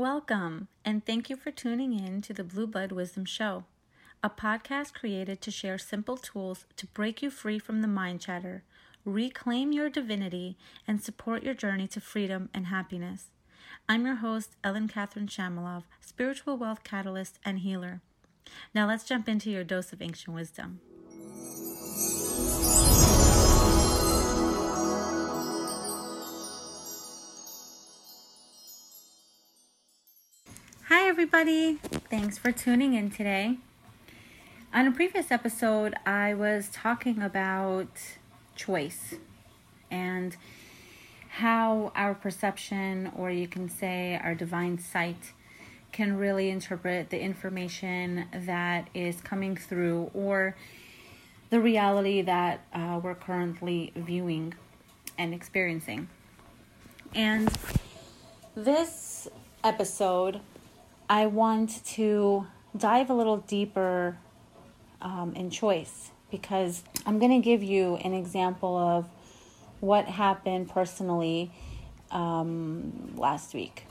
Welcome, and thank you for tuning in to the Blueblood Wisdom Show, a podcast created to share simple tools to break you free from the mind chatter, reclaim your divinity, and support your journey to freedom and happiness. I'm your host, Ellen Catherine Shamalov, spiritual wealth catalyst and healer. Now let's jump into your dose of ancient wisdom. Everybody. Thanks for tuning in today. On a previous episode, I was talking about choice and how our perception, or you can say our divine sight, can really interpret the information that is coming through or the reality that uh, we're currently viewing and experiencing. And this episode, I want to dive a little deeper um, in choice because I'm going to give you an example of what happened personally um, last week.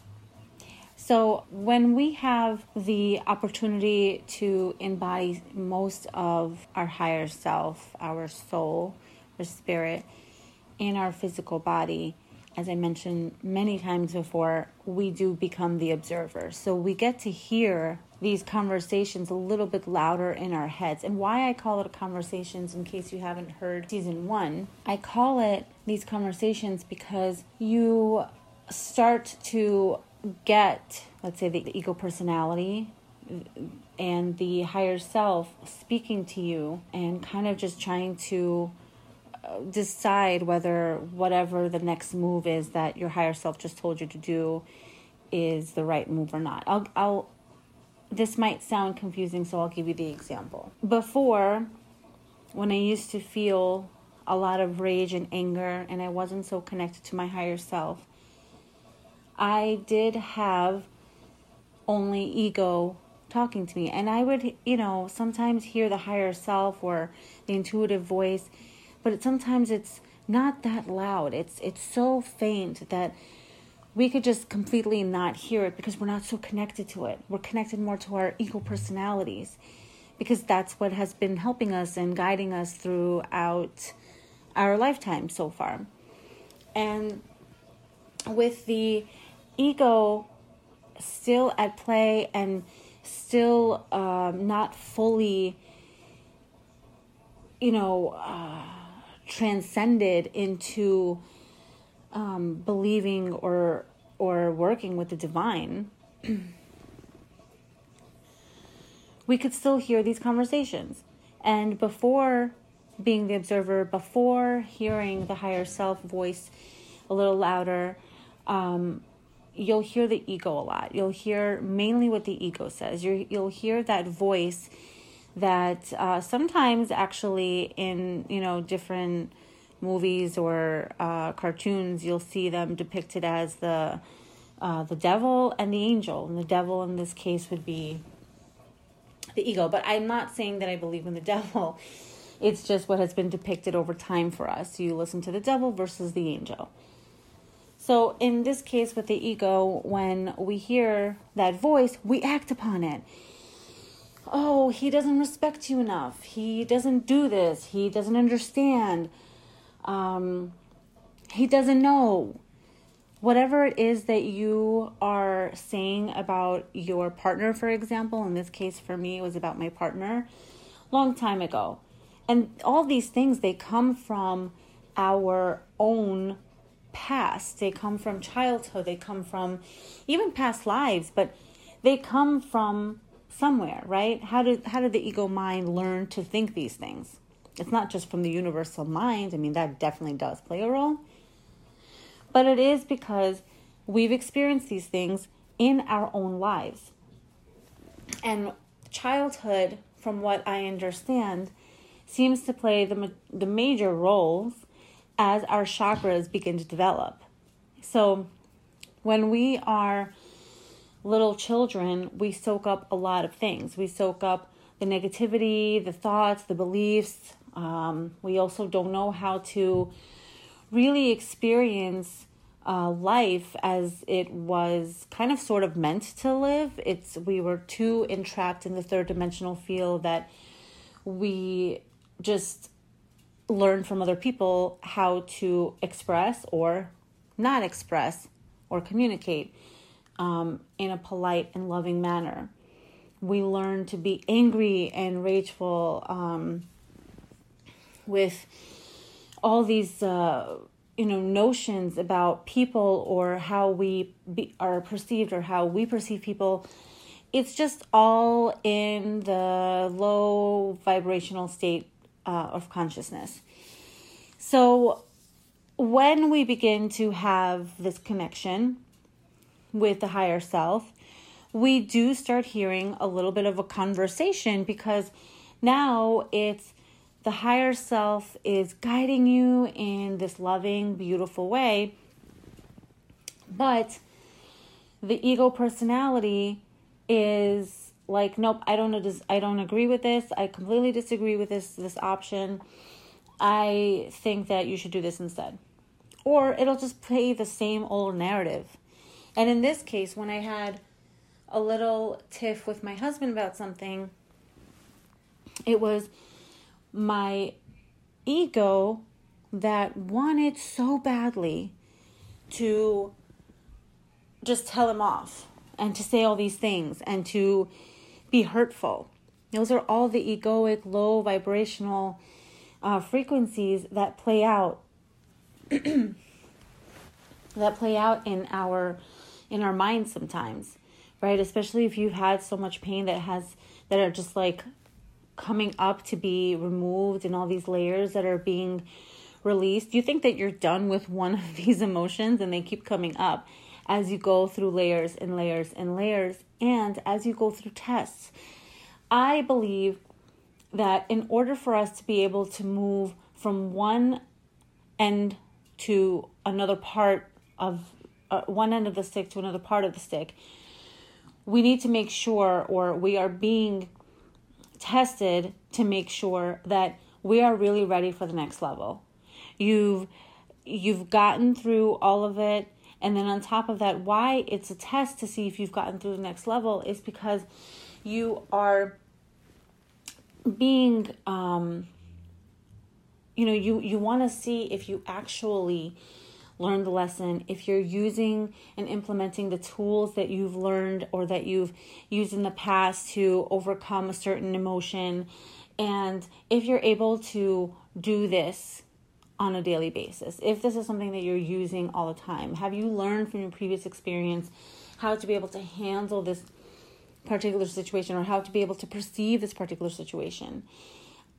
So, when we have the opportunity to embody most of our higher self, our soul, our spirit, in our physical body, as I mentioned many times before, we do become the observer. So, we get to hear these conversations a little bit louder in our heads. And why I call it conversations, in case you haven't heard season one, I call it these conversations because you start to get, let's say, the ego personality and the higher self speaking to you and kind of just trying to decide whether whatever the next move is that your higher self just told you to do is the right move or not. I'll, I'll this might sound confusing, so I'll give you the example. Before, when I used to feel a lot of rage and anger and I wasn't so connected to my higher self, I did have only ego talking to me. And I would, you know, sometimes hear the higher self or the intuitive voice, but it, sometimes it's not that loud. It's it's so faint that we could just completely not hear it because we're not so connected to it. We're connected more to our ego personalities because that's what has been helping us and guiding us throughout our lifetime so far. And with the ego still at play and still um, not fully, you know, uh, transcended into um, believing or or working with the divine, we could still hear these conversations. And before being the observer, before hearing the higher self voice a little louder, um, you'll hear the ego a lot. You'll hear mainly what the ego says. you you'll hear that voice that uh, sometimes actually in you know different movies or uh, cartoons you'll see them depicted as the uh, the devil and the angel. And the devil in this case would be the ego. But I'm not saying that I believe in the devil. It's just what has been depicted over time for us. You listen to the devil versus the angel. So, in this case with the ego, when we hear that voice, we act upon it. Oh, he doesn't respect you enough. He doesn't do this. He doesn't understand. Um, he doesn't know. Whatever it is that you are saying about your partner, for example, in this case for me, it was about my partner, long time ago. And all these things, they come from our own past. They come from childhood. They come from even past lives, but they come from somewhere, right? How did how did the ego mind learn to think these things? It's not just from the universal mind. I mean, that definitely does play a role. But it is because we've experienced these things in our own lives. And childhood, from what I understand, seems to play the, the major roles as our chakras begin to develop. So, when we are little children, we soak up a lot of things. We soak up the negativity, the thoughts, the beliefs. Um, we also don't know how to really experience uh, life as it was kind of sort of meant to live. It's we were too entrapped in the third dimensional field that we just learn from other people how to express or not express or communicate um, in a polite and loving manner. We learn to be angry and rageful um, with all these uh, you know notions about people or how we be, are perceived or how we perceive people it's just all in the low vibrational state uh, of consciousness so when we begin to have this connection with the higher self we do start hearing a little bit of a conversation because now it's the higher self is guiding you in this loving, beautiful way. But the ego personality is like, nope, I don't I don't agree with this. I completely disagree with this this option. I think that you should do this instead. Or it'll just play the same old narrative. And in this case, when I had a little tiff with my husband about something, it was my ego that wanted so badly to just tell him off and to say all these things and to be hurtful. Those are all the egoic, low vibrational uh, frequencies that play out. that play out in our in our minds sometimes right especially if you've had so much pain that has that are just like coming up to be removed and all these layers that are being released, you think that you're done with one of these emotions and they keep coming up as you go through layers and layers and layers and as you go through tests. I believe that in order for us to be able to move from one end to another part of uh, one end of the stick to another part of the stick, we need to make sure or we are being tested to make sure that we are really ready for the next level. You've you've gotten through all of it and then on top of that why it's a test to see if you've gotten through the next level is because you are being um you know you you want to see if you actually learn the lesson, if you're using and implementing the tools that you've learned or that you've used in the past to overcome a certain emotion, and if you're able to do this on a daily basis, if this is something that you're using all the time, have you learned from your previous experience how to be able to handle this particular situation or how to be able to perceive this particular situation?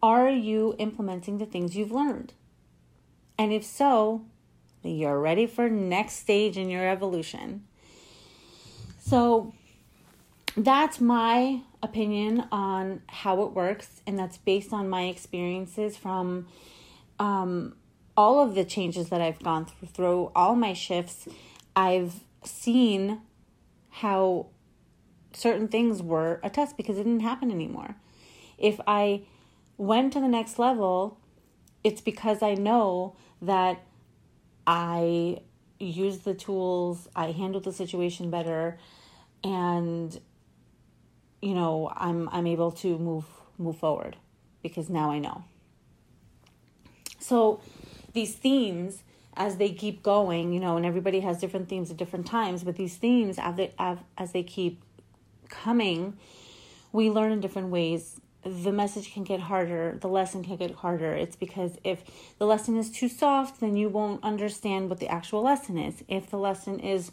Are you implementing the things you've learned? And if so, you're ready for next stage in your evolution. So that's my opinion on how it works, and that's based on my experiences from um, all of the changes that I've gone through, through all my shifts. I've seen how certain things were a test because it didn't happen anymore. If I went to the next level, it's because I know that I used the tools, I handled the situation better, and you know, I'm I'm able to move move forward because now I know. So these themes as they keep going, you know, and everybody has different themes at different times, but these themes as they as they keep coming, we learn in different ways the message can get harder, the lesson can get harder. It's because if the lesson is too soft, then you won't understand what the actual lesson is. If the lesson is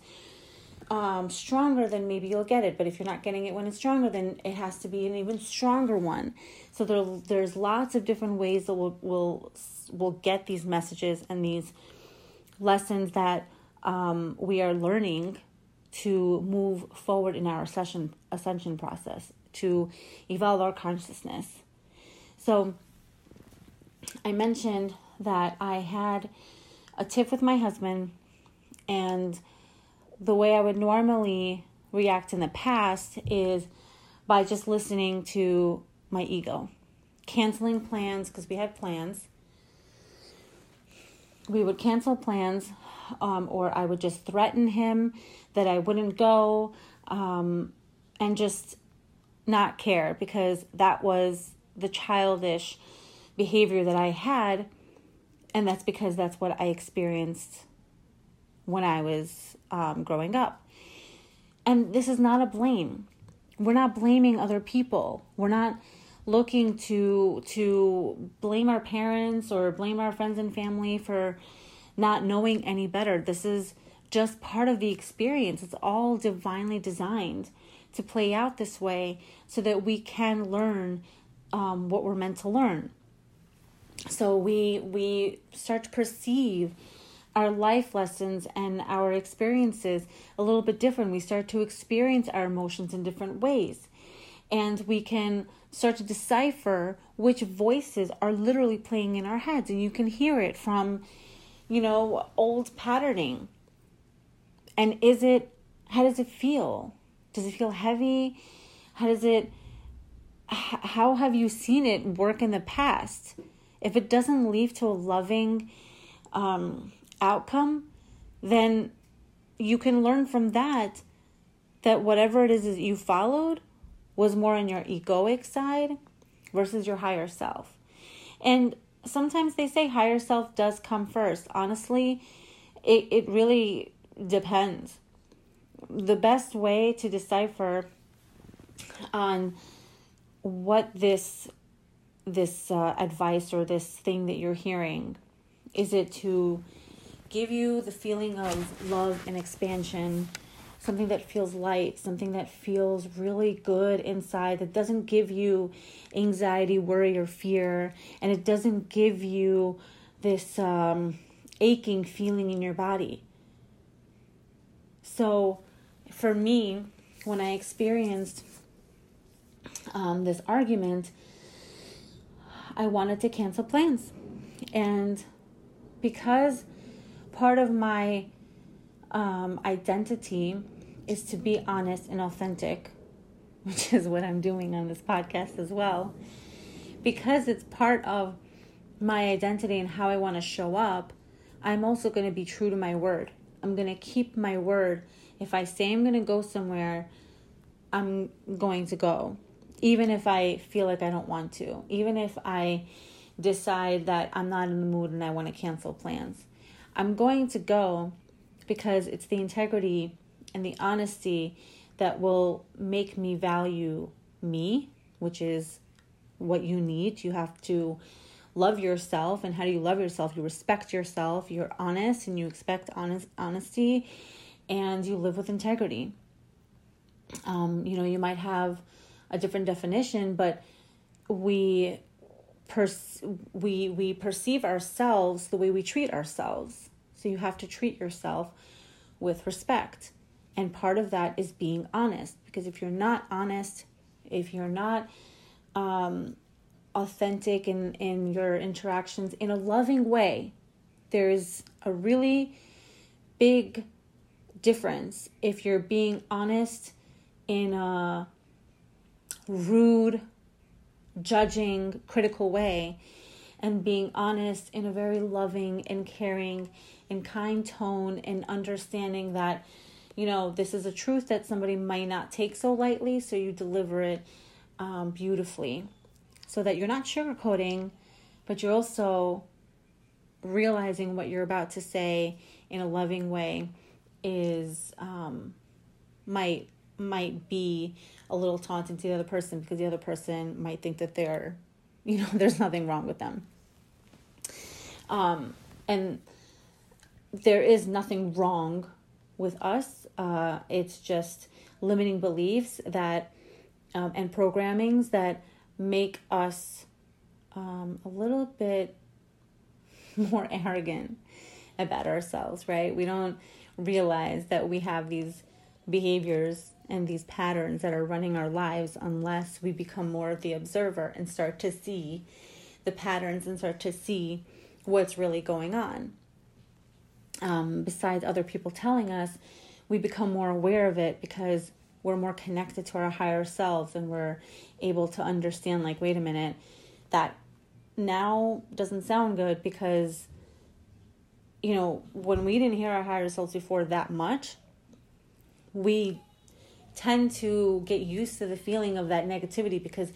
um, stronger, then maybe you'll get it. But if you're not getting it when it's stronger, then it has to be an even stronger one. So there, there's lots of different ways that we'll, we'll, we'll get these messages and these lessons that um, we are learning to move forward in our ascension, ascension process to evolve our consciousness. So, I mentioned that I had a tiff with my husband, and the way I would normally react in the past is by just listening to my ego, canceling plans because we had plans. We would cancel plans um, or I would just threaten him that I wouldn't go um, and just not care because that was the childish behavior that I had. And that's because that's what I experienced when I was um, growing up. And this is not a blame. We're not blaming other people. We're not looking to to blame our parents or blame our friends and family for not knowing any better. This is just part of the experience. It's all divinely designed to play out this way so that we can learn um, what we're meant to learn. So we we start to perceive our life lessons and our experiences a little bit different. We start to experience our emotions in different ways. And we can start to decipher which voices are literally playing in our heads. And you can hear it from, you know, old patterning. And is it, how does it feel? Does it feel heavy? How does it, how have you seen it work in the past? If it doesn't lead to a loving um, outcome, then you can learn from that that whatever it is that you followed was more on your egoic side versus your higher self. And sometimes they say higher self does come first. Honestly, it, it really depends. The best way to decipher on what this this uh, advice or this thing that you're hearing is it to give you the feeling of love and expansion something that feels light, something that feels really good inside, that doesn't give you anxiety, worry, or fear, and it doesn't give you this um, aching feeling in your body. So, for me, when I experienced um, this argument, I wanted to cancel plans. And because part of my um, identity is to be honest and authentic, which is what I'm doing on this podcast as well, because it's part of my identity and how I want to show up. I'm also going to be true to my word. I'm going to keep my word. If I say I'm going to go somewhere, I'm going to go. Even if I feel like I don't want to. Even if I decide that I'm not in the mood and I want to cancel plans. I'm going to go because it's the integrity and the honesty that will make me value me, which is what you need. You have to love yourself. And how do you love yourself? You respect yourself, you're honest, and you expect honest honesty, and you live with integrity. Um, you know, you might have a different definition, but we per- we we perceive ourselves the way we treat ourselves. So you have to treat yourself with respect. And part of that is being honest. Because if you're not honest, if you're not um, authentic in, in your interactions in a loving way, there's a really big difference if you're being honest in a rude, judging, critical way and being honest in a very loving and caring and kind tone and understanding that you know this is a truth that somebody might not take so lightly so you deliver it um, beautifully. So that you're not sugarcoating but you're also realizing what you're about to say in a loving way is um, might might be a little taunting to the other person because the other person might think that they're you know there's nothing wrong with them. Um, and there is nothing wrong with us. Uh, it's just limiting beliefs that um, and programmings that make us um, a little bit more arrogant about ourselves right? We don't realize that we have these behaviors and these patterns that are running our lives unless we become more of the observer and start to see the patterns and start to see what's really going on. Um, besides other people telling us, we become more aware of it because we're more connected to our higher selves and we're able to understand, like, wait a minute, that now doesn't sound good because you know, when we didn't hear our higher selves before that much, we tend to get used to the feeling of that negativity because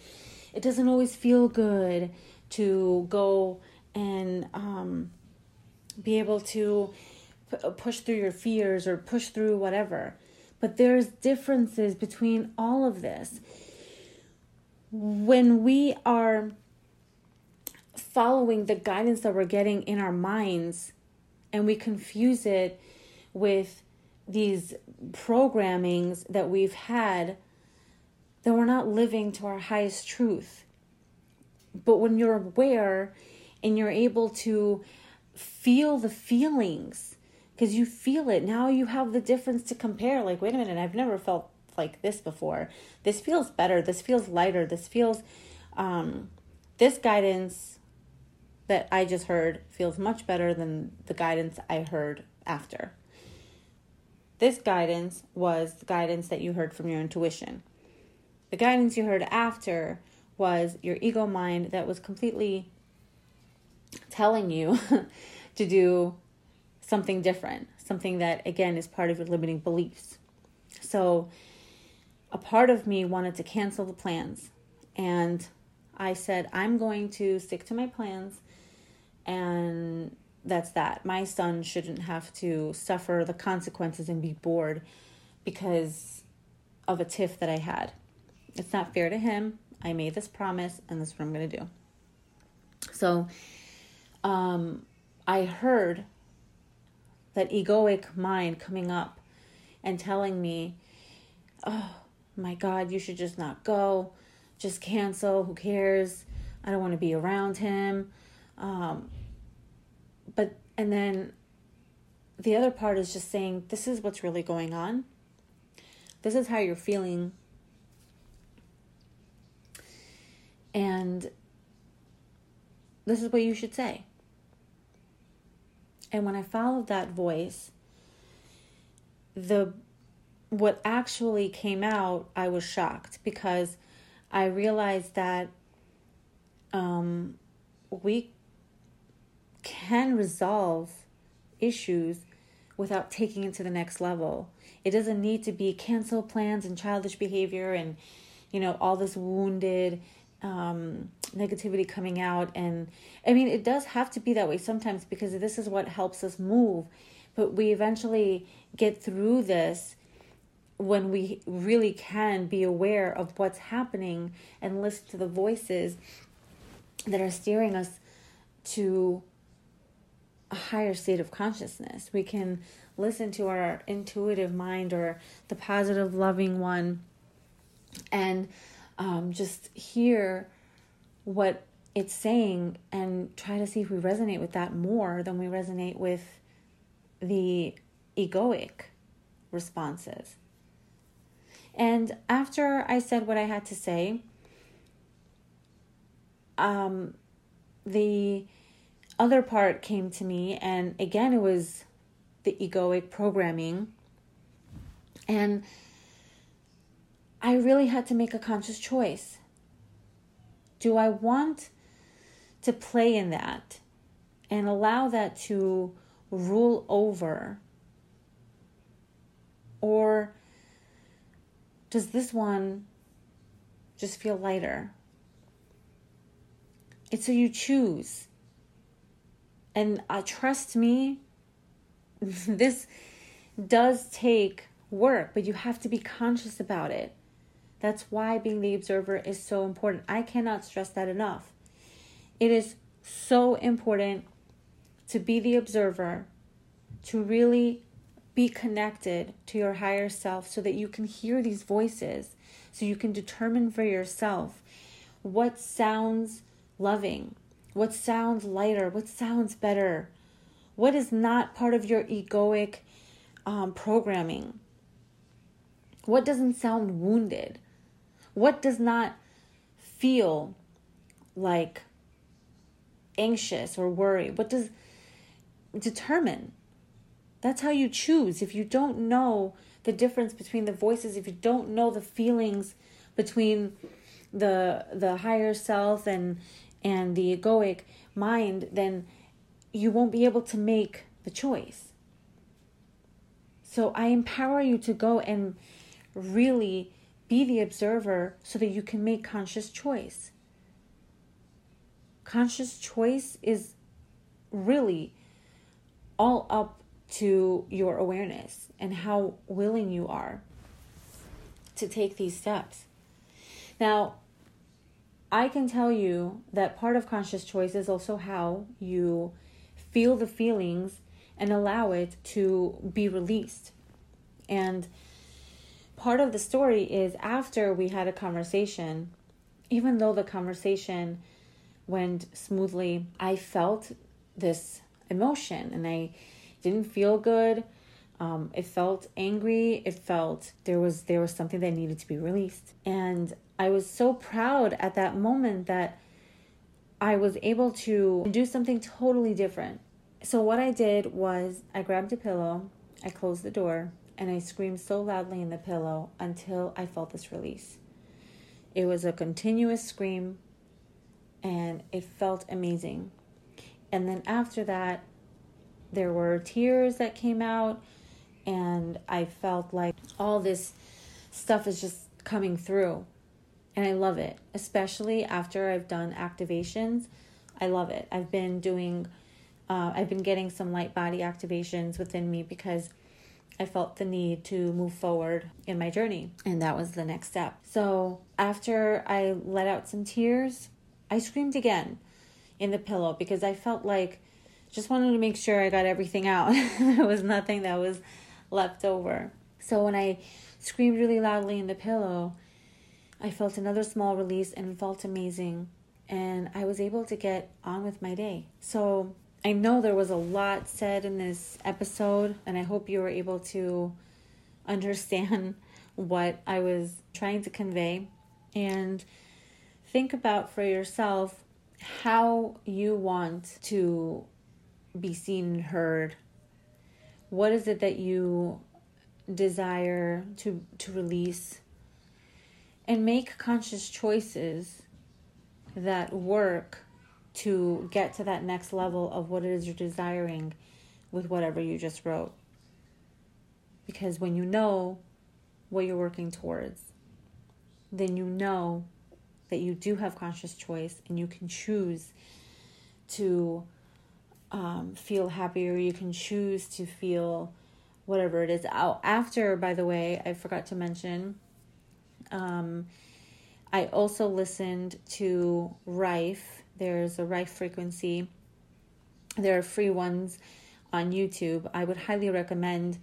it doesn't always feel good to go and um, be able to p- push through your fears or push through whatever. But there's differences between all of this. When we are following the guidance that we're getting in our minds and we confuse it with these programmings that we've had, that we're not living to our highest truth. But when you're aware and you're able to feel the feelings, because you feel it, now you have the difference to compare. Like, wait a minute, I've never felt like this before. This feels better. This feels lighter. This feels, um, this guidance that I just heard feels much better than the guidance I heard after. This guidance was the guidance that you heard from your intuition. The guidance you heard after was your ego mind that was completely telling you to do something different, something that, again, is part of your limiting beliefs. So, a part of me wanted to cancel the plans. And I said, I'm going to stick to my plans. And that's that. My son shouldn't have to suffer the consequences and be bored because of a tiff that I had. It's not fair to him. I made this promise, and this is what I'm going to do. So, um, I heard that egoic mind coming up and telling me, oh my God, you should just not go. Just cancel. Who cares? I don't want to be around him. Um, but, and then the other part is just saying, this is what's really going on. This is how you're feeling. And this is what you should say. And when I followed that voice, the what actually came out, I was shocked because I realized that um, we can resolve issues without taking it to the next level. It doesn't need to be cancel plans and childish behavior and you know all this wounded um, negativity coming out. And I mean, it does have to be that way sometimes because this is what helps us move. But we eventually get through this when we really can be aware of what's happening and listen to the voices that are steering us to a higher state of consciousness. We can listen to our intuitive mind or the positive, loving one and um, just hear what it's saying and try to see if we resonate with that more than we resonate with the egoic responses. And after I said what I had to say, um, the other part came to me, and again, it was the egoic programming. And I really had to make a conscious choice. Do I want to play in that and allow that to rule over? Or does this one just feel lighter? It's so you choose. And uh, trust me, this does take work, but you have to be conscious about it. That's why being the observer is so important. I cannot stress that enough. It is so important to be the observer, to really be connected to your higher self so that you can hear these voices, so you can determine for yourself what sounds loving, what sounds lighter, what sounds better, what is not part of your egoic um, programming, what doesn't sound wounded. What does not feel like anxious or worry? What does determine? That's how you choose. If you don't know the difference between the voices, if you don't know the feelings between the the higher self and and the egoic mind, then you won't be able to make the choice. So I empower you to go and really be the observer so that you can make conscious choice. Conscious choice is really all up to your awareness and how willing you are to take these steps. Now, I can tell you that part of conscious choice is also how you feel the feelings and allow it to be released. And part of the story is after we had a conversation, even though the conversation went smoothly, I felt this emotion and I didn't feel good. Um, it felt angry. It felt there was there was something that needed to be released, and I was so proud at that moment that I was able to do something totally different. So what I did was I grabbed a pillow, I closed the door, and I screamed so loudly in the pillow until I felt this release. It was a continuous scream and it felt amazing. And then after that, there were tears that came out, and I felt like all this stuff is just coming through. And I love it, especially after I've done activations. I love it. I've been doing, uh, I've been getting some light body activations within me because I felt the need to move forward in my journey. And that was the next step. So after I let out some tears, I screamed again in the pillow because I felt like just wanted to make sure I got everything out. there was nothing that was left over. So when I screamed really loudly in the pillow, I felt another small release and felt amazing. And I was able to get on with my day. So I know there was a lot said in this episode, and I hope you were able to understand what I was trying to convey. And think about for yourself how you want to be seen heard. What is it that you desire to to release? And make conscious choices that work to get to that next level of what it is you're desiring with whatever you just wrote. Because when you know what you're working towards, then you know that you do have conscious choice and you can choose to um, feel happier. You can choose to feel whatever it is. Oh, after, by the way, I forgot to mention, um, I also listened to Rife. There's a Rife frequency. There are free ones on YouTube. I would highly recommend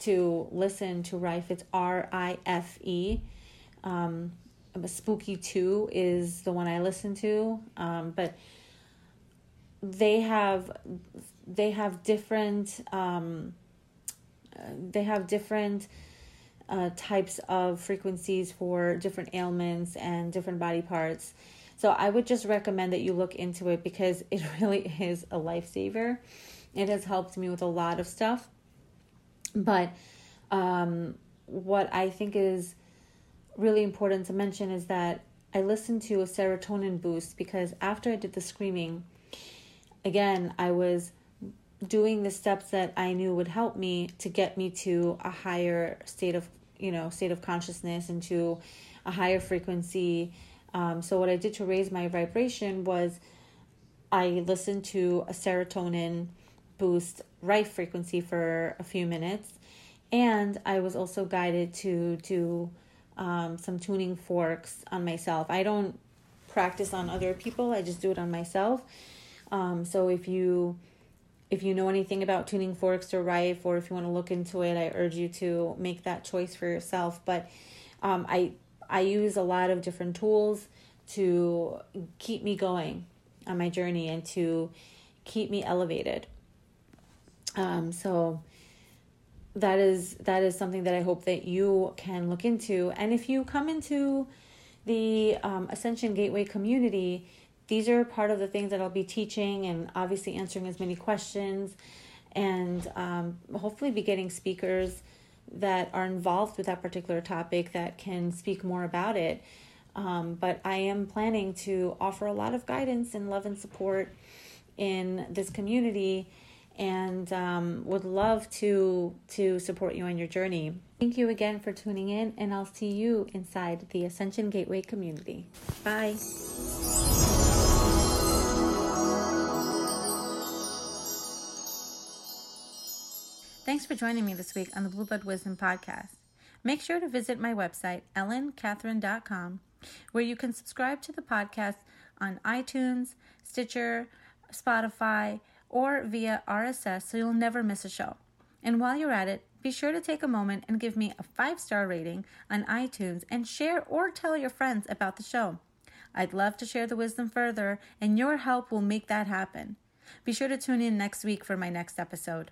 to listen to Rife. It's R I F E. Um, Spooky 2 is the one I listen to. Um, but they have they have different um, they have different uh, types of frequencies for different ailments and different body parts. So I would just recommend that you look into it because it really is a lifesaver. It has helped me with a lot of stuff. But um, what I think is really important to mention is that I listened to a serotonin boost because after I did the screaming, again, I was doing the steps that I knew would help me to get me to a higher state of, you know, state of consciousness and to a higher frequency. Um, so what I did to raise my vibration was I listened to a serotonin boost Rife frequency for a few minutes, and I was also guided to do um, some tuning forks on myself. I don't practice on other people. I just do it on myself. Um, so if you if you know anything about tuning forks or rife, or if you want to look into it, I urge you to make that choice for yourself. But um, I I use a lot of different tools to keep me going on my journey and to keep me elevated. Um, so that is that is something that I hope that you can look into. And if you come into the um, Ascension Gateway community, these are part of the things that I'll be teaching and obviously answering as many questions and um, hopefully be getting speakers that are involved with that particular topic that can speak more about it. Um, but I am planning to offer a lot of guidance and love and support in this community and um, would love to to support you on your journey. Thank you again for tuning in, and I'll see you inside the Ascension Gateway community. Bye. Thanks for joining me this week on the Blueblood Wisdom Podcast. Make sure to visit my website, ellencatherine.com, where you can subscribe to the podcast on iTunes, Stitcher, Spotify, or via RSS so you'll never miss a show. And while you're at it, be sure to take a moment and give me a five star rating on iTunes and share or tell your friends about the show. I'd love to share the wisdom further, and your help will make that happen. Be sure to tune in next week for my next episode.